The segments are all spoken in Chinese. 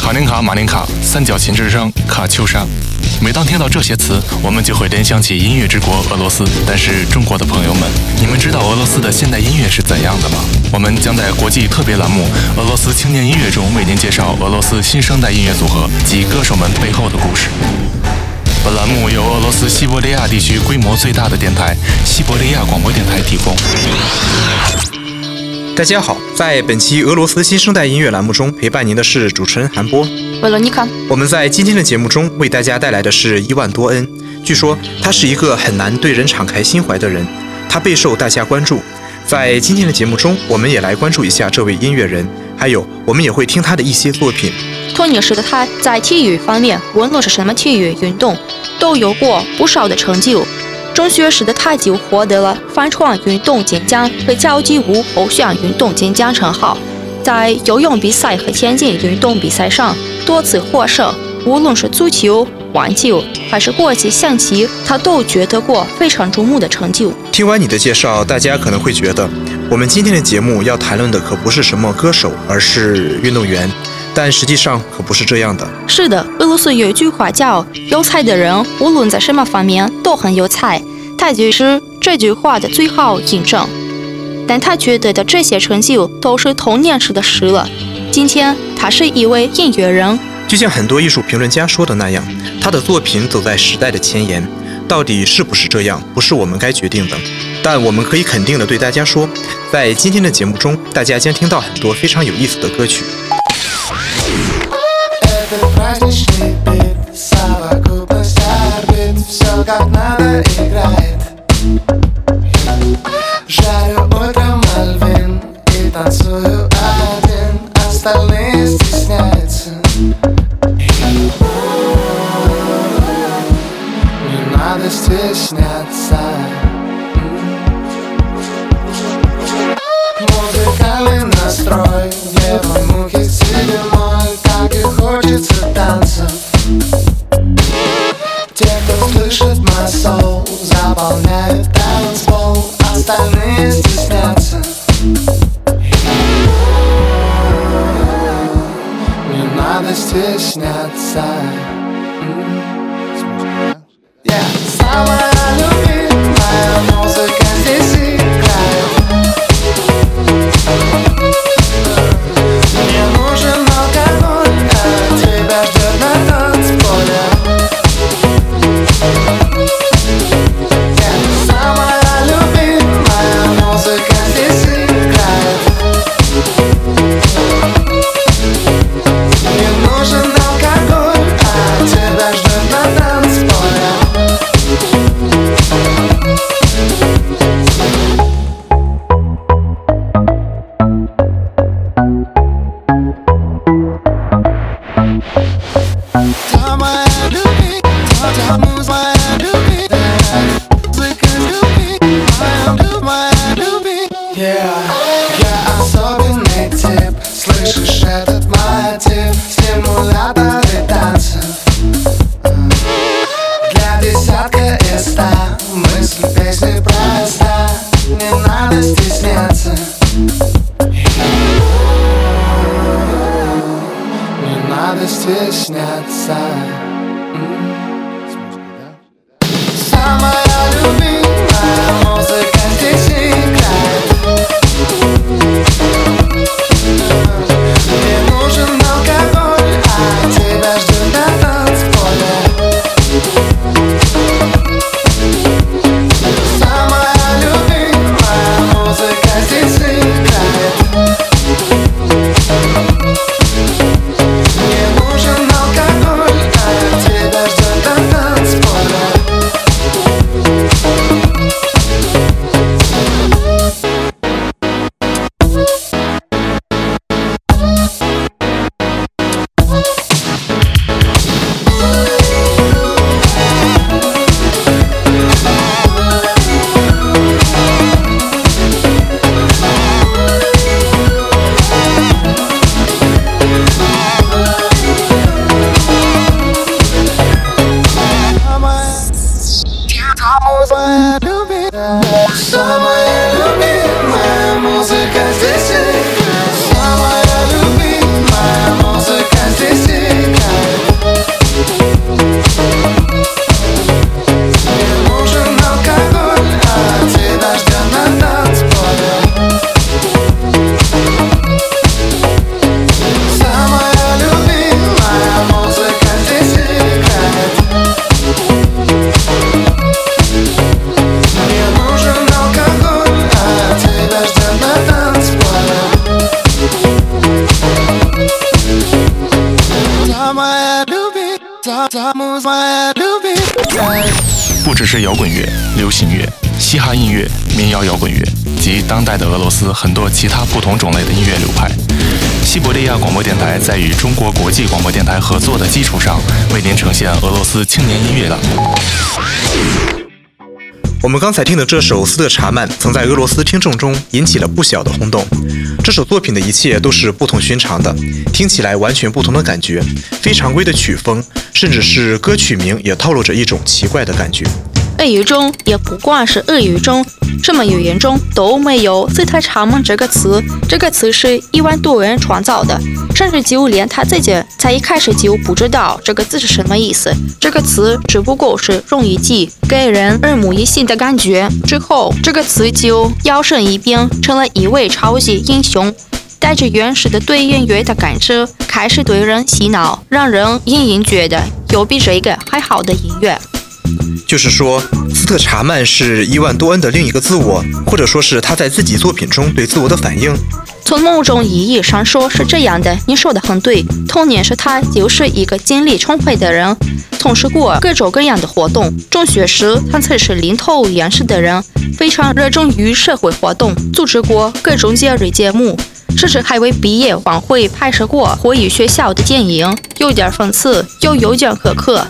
卡林卡、马林卡、三角琴之声、卡秋莎。每当听到这些词，我们就会联想起音乐之国俄罗斯。但是，中国的朋友们，你们知道俄罗斯的现代音乐是怎样的吗？我们将在国际特别栏目《俄罗斯青年音乐》中为您介绍俄罗斯新生代音乐组合及歌手们背后的故事。本栏目由俄罗斯西伯利亚地区规模最大的电台——西伯利亚广播电台提供。大家好，在本期俄罗斯新生代音乐栏目中，陪伴您的是主持人韩波。维罗妮卡，我们在今天的节目中为大家带来的是伊万多恩。据说他是一个很难对人敞开心怀的人，他备受大家关注。在今天的节目中，我们也来关注一下这位音乐人，还有我们也会听他的一些作品。童年时的他在体育方面，无论是什么体育运动，都有过不少的成就。中学时的他就获得了帆船运动健将和交际舞偶像运动健将称号，在游泳比赛和田径运动比赛上多次获胜。无论是足球、网球还是国际象棋，他都取得过非常瞩目的成就。听完你的介绍，大家可能会觉得，我们今天的节目要谈论的可不是什么歌手，而是运动员。但实际上可不是这样的。是的，俄罗斯有一句话叫“有才的人无论在什么方面都很有才”，他就是这句话的最好印证。但他觉得的这些成就都是童年时的事了。今天他是一位音乐人，就像很多艺术评论家说的那样，他的作品走在时代的前沿。到底是不是这样，不是我们该决定的。但我们可以肯定的对大家说，在今天的节目中，大家将听到很多非常有意思的歌曲。орбит Все как надо играет Yeah, я особенный тип. Слышишь этот мотив? Стимуляторы танцев. Для десятка из ста. Мысль песни проста. Не надо стесняться. Не надо стесняться 是摇滚乐、流行乐、嘻哈音乐、民谣摇滚乐及当代的俄罗斯很多其他不同种类的音乐流派。西伯利亚广播电台在与中国国际广播电台合作的基础上，为您呈现俄罗斯青年音乐的。我们刚才听的这首《斯特查曼》曾在俄罗斯听众中引起了不小的轰动。这首作品的一切都是不同寻常的，听起来完全不同的感觉，非常规的曲风，甚至是歌曲名也透露着一种奇怪的感觉。俄语中也不光是俄语中，什么语言中都没有“斯特查曼”这个词。这个词是伊万多人创造的，甚至就连他自己在一开始就不知道这个字是什么意思。这个词只不过是容易记，给人耳目一新的感觉。之后，这个词就摇身一变成了一位超级英雄。带着原始的对音乐的感知，开始对人洗脑，让人隐隐觉得有比这个还好的音乐。就是说，斯特查曼是伊万多恩的另一个自我，或者说是他在自己作品中对自我的反应。从某种意义上说是这样的，你说的很对。童年时他就是一个精力充沛的人，从事过各种各样的活动。中学时他曾是领头羊式的人，非常热衷于社会活动，组织过各种节日节目，甚至还为毕业晚会拍摄过回忆学校的电影，有点讽刺，又有点苛刻。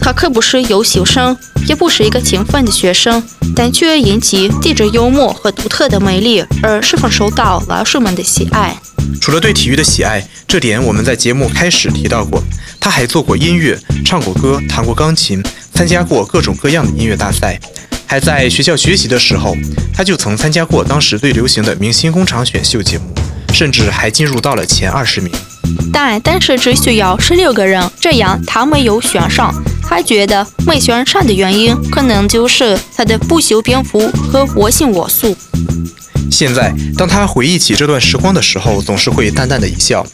他可不是优秀生，也不是一个勤奋的学生，但却因其地质幽默和独特的魅力而十分受到老师们的喜爱。除了对体育的喜爱，这点我们在节目开始提到过。他还做过音乐，唱过歌，弹过钢琴，参加过各种各样的音乐大赛。还在学校学习的时候，他就曾参加过当时最流行的明星工厂选秀节目，甚至还进入到了前二十名。但当时只需要十六个人，这样他没有选上。他觉得没选上的原因，可能就是他的不修边幅和我行我素。现在，当他回忆起这段时光的时候，总是会淡淡的一笑。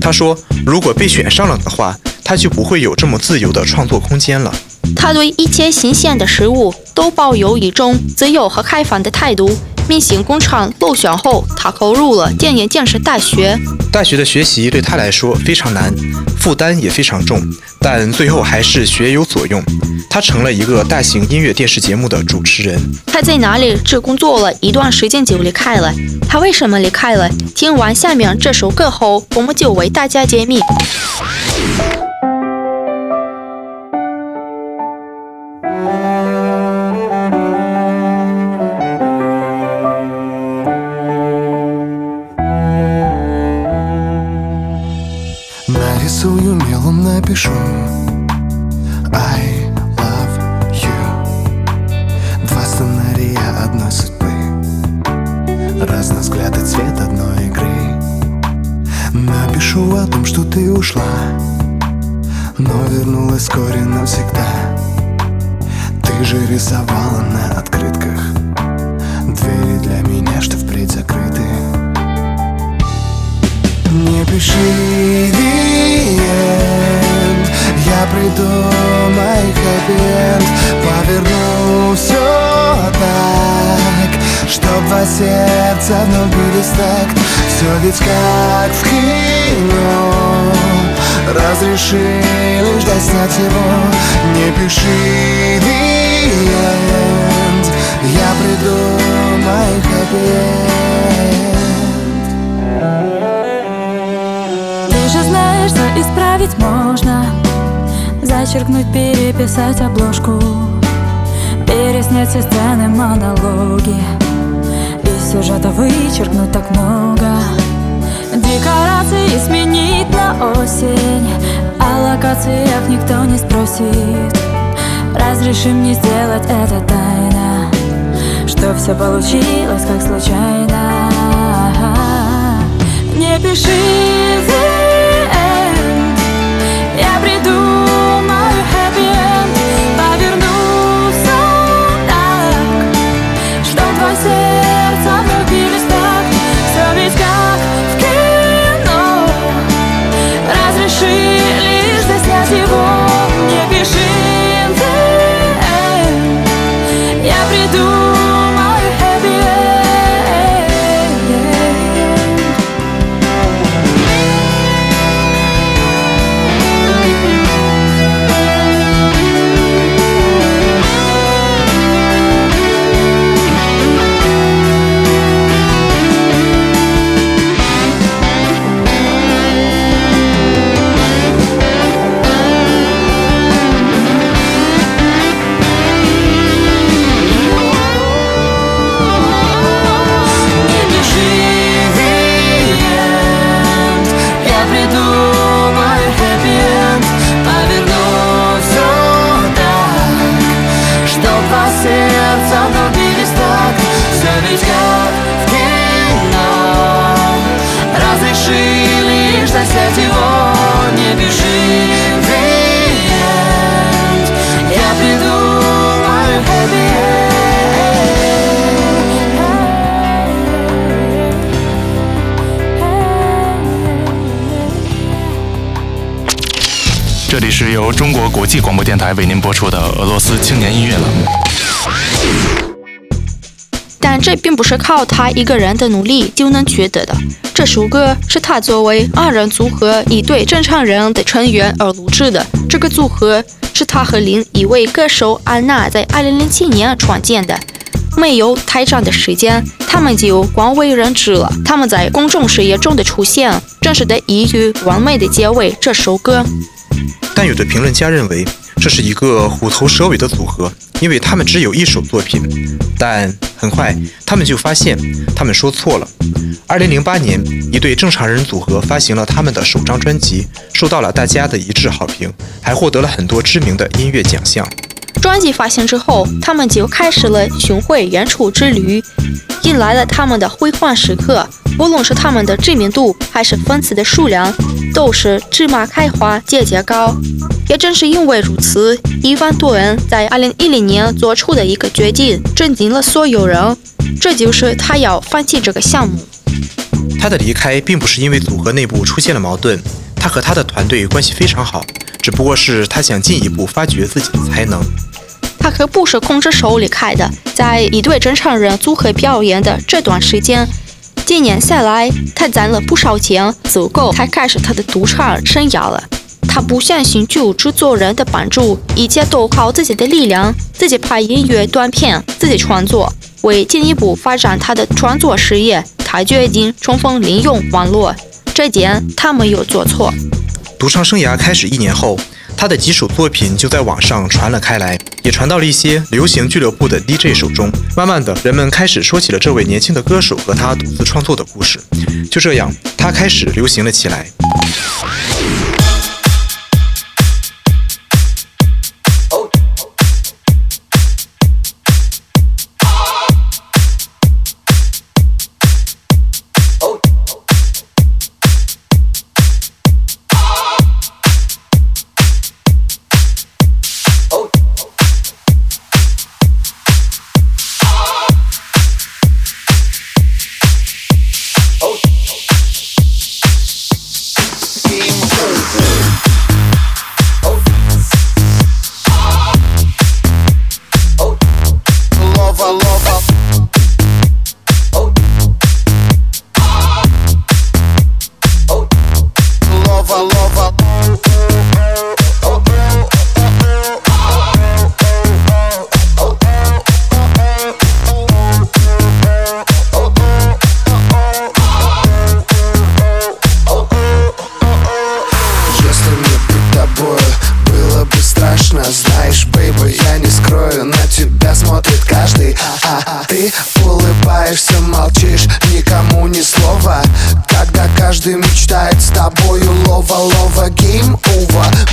他说：“如果被选上了的话，他就不会有这么自由的创作空间了。”他对一切新鲜的事物都抱有一种自由和开放的态度。明星工厂落选后，他考入了电影建设大学。大学的学习对他来说非常难，负担也非常重，但最后还是学有所用。他成了一个大型音乐电视节目的主持人。他在哪里只工作了一段时间就离开了。他为什么离开了？听完下面这首歌后，我们就为大家揭秘。Придумай хэппи-энд Поверну все так Чтоб два сердца вновь бились в такт Все ведь как в кино Разреши лишь дай снять его Не пиши the end Я придумай хэппи-энд Ты же знаешь, что исправить можно Зачеркнуть, переписать обложку. Переснять все сцены, монологи. Из сюжета вычеркнуть так много. Декорации сменить на осень. О локациях никто не спросит. Разреши мне сделать это тайно. Что все получилось как случайно. Не пиши Я придумаю 是由中国国际广播电台为您播出的俄罗斯青年音乐栏目。但这并不是靠他一个人的努力就能取得的。这首歌是他作为二人组合一对正常人的成员而录制的。这个组合是他和另一位歌手安娜在2007年创建的。没有太长的时间，他们就广为人知了。他们在公众视野中的出现，正是得益于完美的结尾这首歌。但有的评论家认为这是一个虎头蛇尾的组合，因为他们只有一首作品。但很快他们就发现他们说错了。2008年，一对正常人组合发行了他们的首张专辑，受到了大家的一致好评，还获得了很多知名的音乐奖项。专辑发行之后，他们就开始了巡回演出之旅，迎来了他们的辉煌时刻。无论是他们的知名度，还是粉丝的数量，都是芝麻开花节节高。也正是因为如此，伊万多恩在2010年做出的一个决定，震惊了所有人，这就是他要放弃这个项目。他的离开并不是因为组合内部出现了矛盾，他和他的团队关系非常好，只不过是他想进一步发掘自己的才能。他可不是空着手离开的，在一对正常人组合表演的这段时间，几年下来，他攒了不少钱，足够他开始他的赌场生涯了。他不相信旧制作人的帮助，一切都靠自己的力量，自己拍音乐短片，自己创作。为进一步发展他的创作事业，他决定充分利用网络，这点他没有做错。独唱生涯开始一年后，他的几首作品就在网上传了开来，也传到了一些流行俱乐部的 DJ 手中。慢慢的，人们开始说起了这位年轻的歌手和他独自创作的故事。就这样，他开始流行了起来。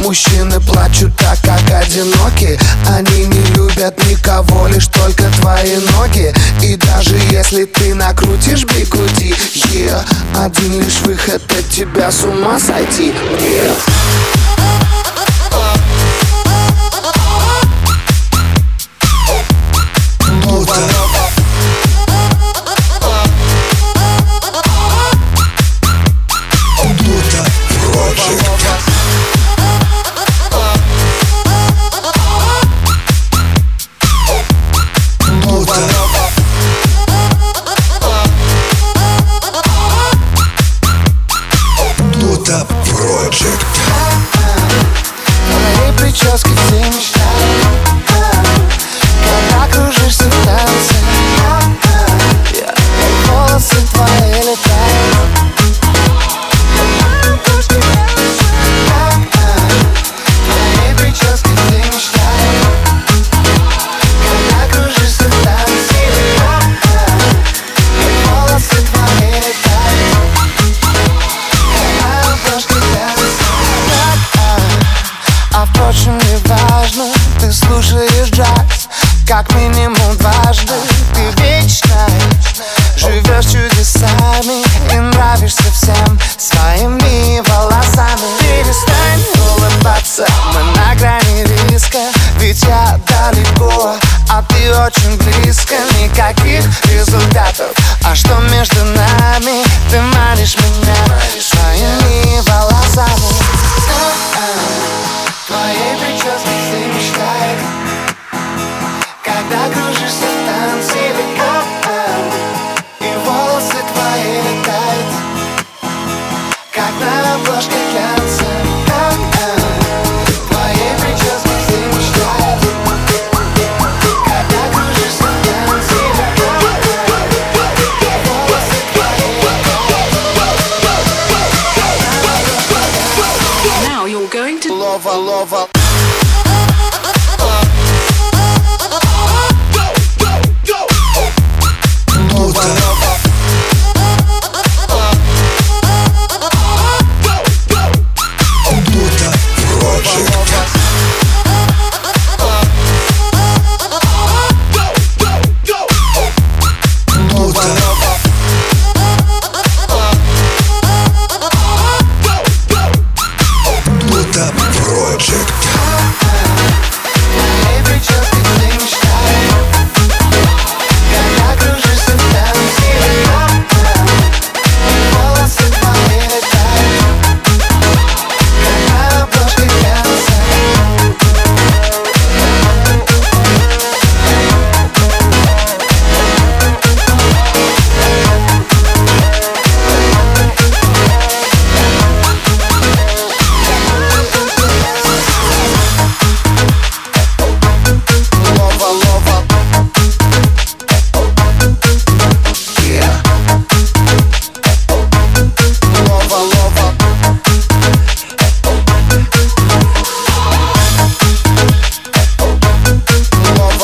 Мужчины плачут так, как одиноки. Они не любят никого, лишь только твои ноги. И даже если ты накрутишь бигуди yeah, Один лишь выход от тебя с ума сойти. Yeah.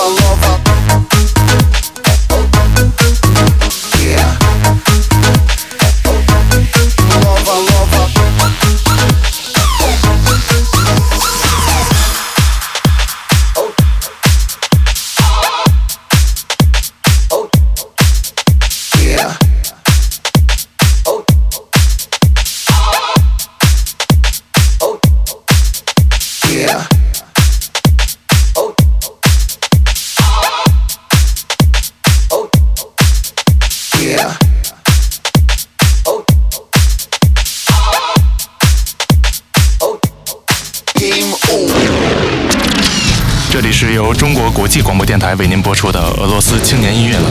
alone 台为您播出的俄罗斯青年音乐了。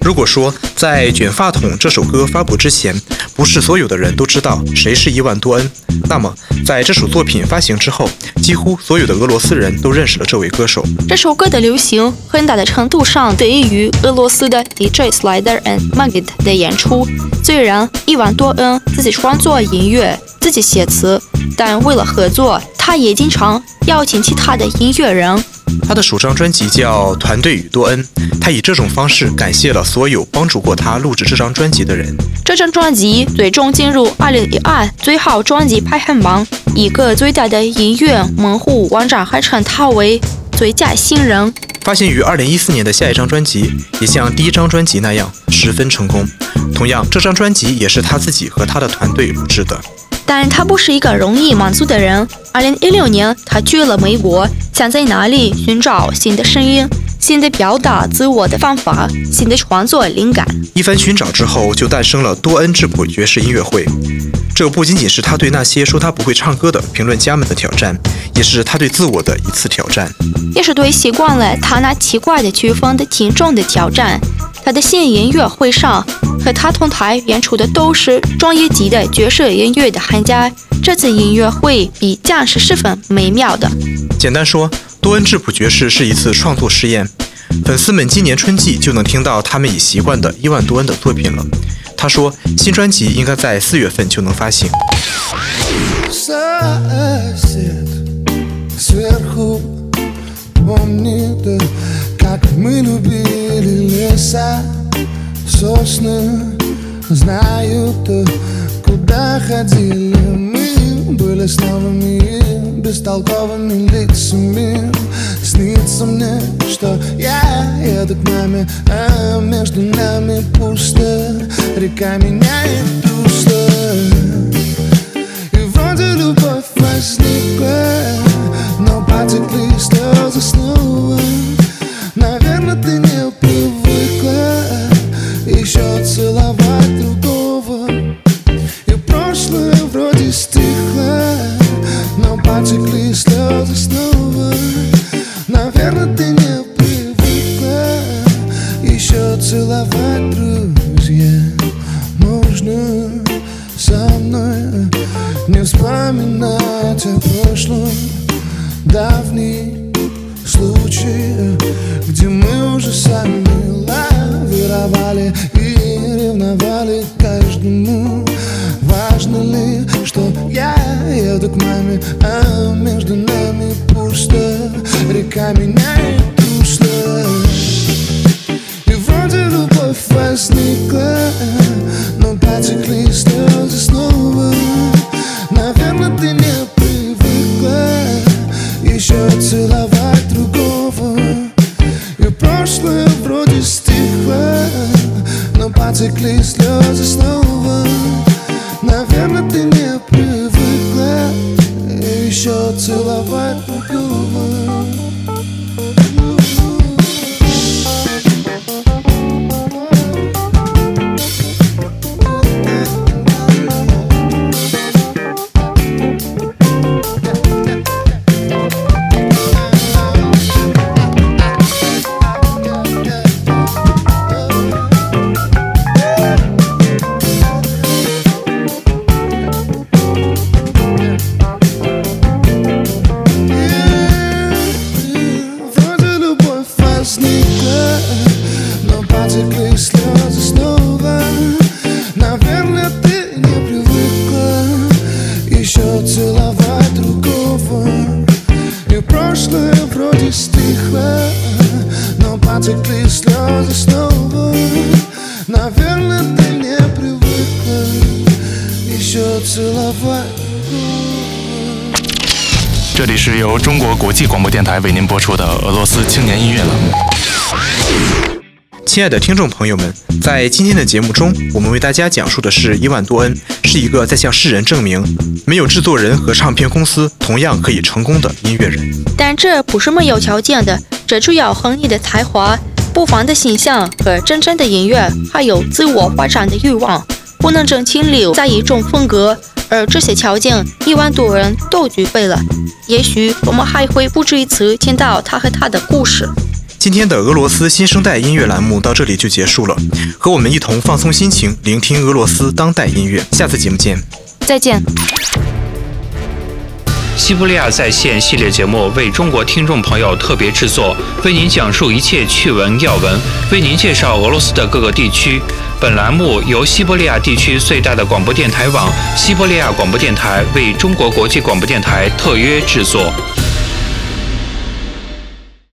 如果说在《卷发筒》这首歌发布之前，不是所有的人都知道谁是伊万多恩，那么在这首作品发行之后，几乎所有的俄罗斯人都认识了这位歌手。这首歌的流行很大的程度上得益于俄罗斯的 DJ Slider and Magid 的演出。虽然伊万多恩自己创作音乐、自己写词，但为了合作，他也经常邀请其他的音乐人。他的首张专辑叫《团队与多恩》，他以这种方式感谢了所有帮助过他录制这张专辑的人。这张专辑最终进入2012最好专辑排行榜，一个最大的音乐门户网站还称他为最佳新人。发行于2014年的下一张专辑，也像第一张专辑那样十分成功。同样，这张专辑也是他自己和他的团队录制的。但他不是一个容易满足的人。二零一六年，他去了美国，想在哪里寻找新的声音、新的表达自我的方法、新的创作灵感。一番寻找之后，就诞生了多恩质朴爵士音乐会。这不仅仅是他对那些说他不会唱歌的评论家们的挑战，也是他对自我的一次挑战。也是对习惯了他那奇怪的曲风的听众的挑战。他的新音乐会上，和他同台演出的都是专业级的爵士音乐的行家。这次音乐会比将是十分美妙的。简单说，多恩质朴爵士是一次创作试验。粉丝们今年春季就能听到他们已习惯的伊万多恩的作品了。他说，新专辑应该在四月份就能发行。 сосед сверху Помнит, как мы любили леса Сосны знают, куда ходили мы Были с новыми бестолковыми лицами. Снится мне, что я еду к маме А между нами пусто Река меняет русло и вроде любовь возникла Но потекли слезы снова Наверное, ты не привыкла. Еще целовать 台为您播出的俄罗斯青年音乐栏目。亲爱的听众朋友们，在今天的节目中，我们为大家讲述的是伊万多恩是一个在向世人证明，没有制作人和唱片公司同样可以成功的音乐人。但这不是没有条件的，这主要和你的才华、不凡的形象和真正的音乐，还有自我发展的欲望，不能整清留在一种风格。而这些条件，一万多人都具备了。也许我们还会不止一次听到他和他的故事。今天的俄罗斯新生代音乐栏目到这里就结束了，和我们一同放松心情，聆听俄罗斯当代音乐。下次节目见。再见。西伯利亚在线系列节目为中国听众朋友特别制作，为您讲述一切趣闻要闻，为您介绍俄罗斯的各个地区。本栏目由西伯利亚地区最大的广播电台网——西伯利亚广播电台为中国国际广播电台特约制作。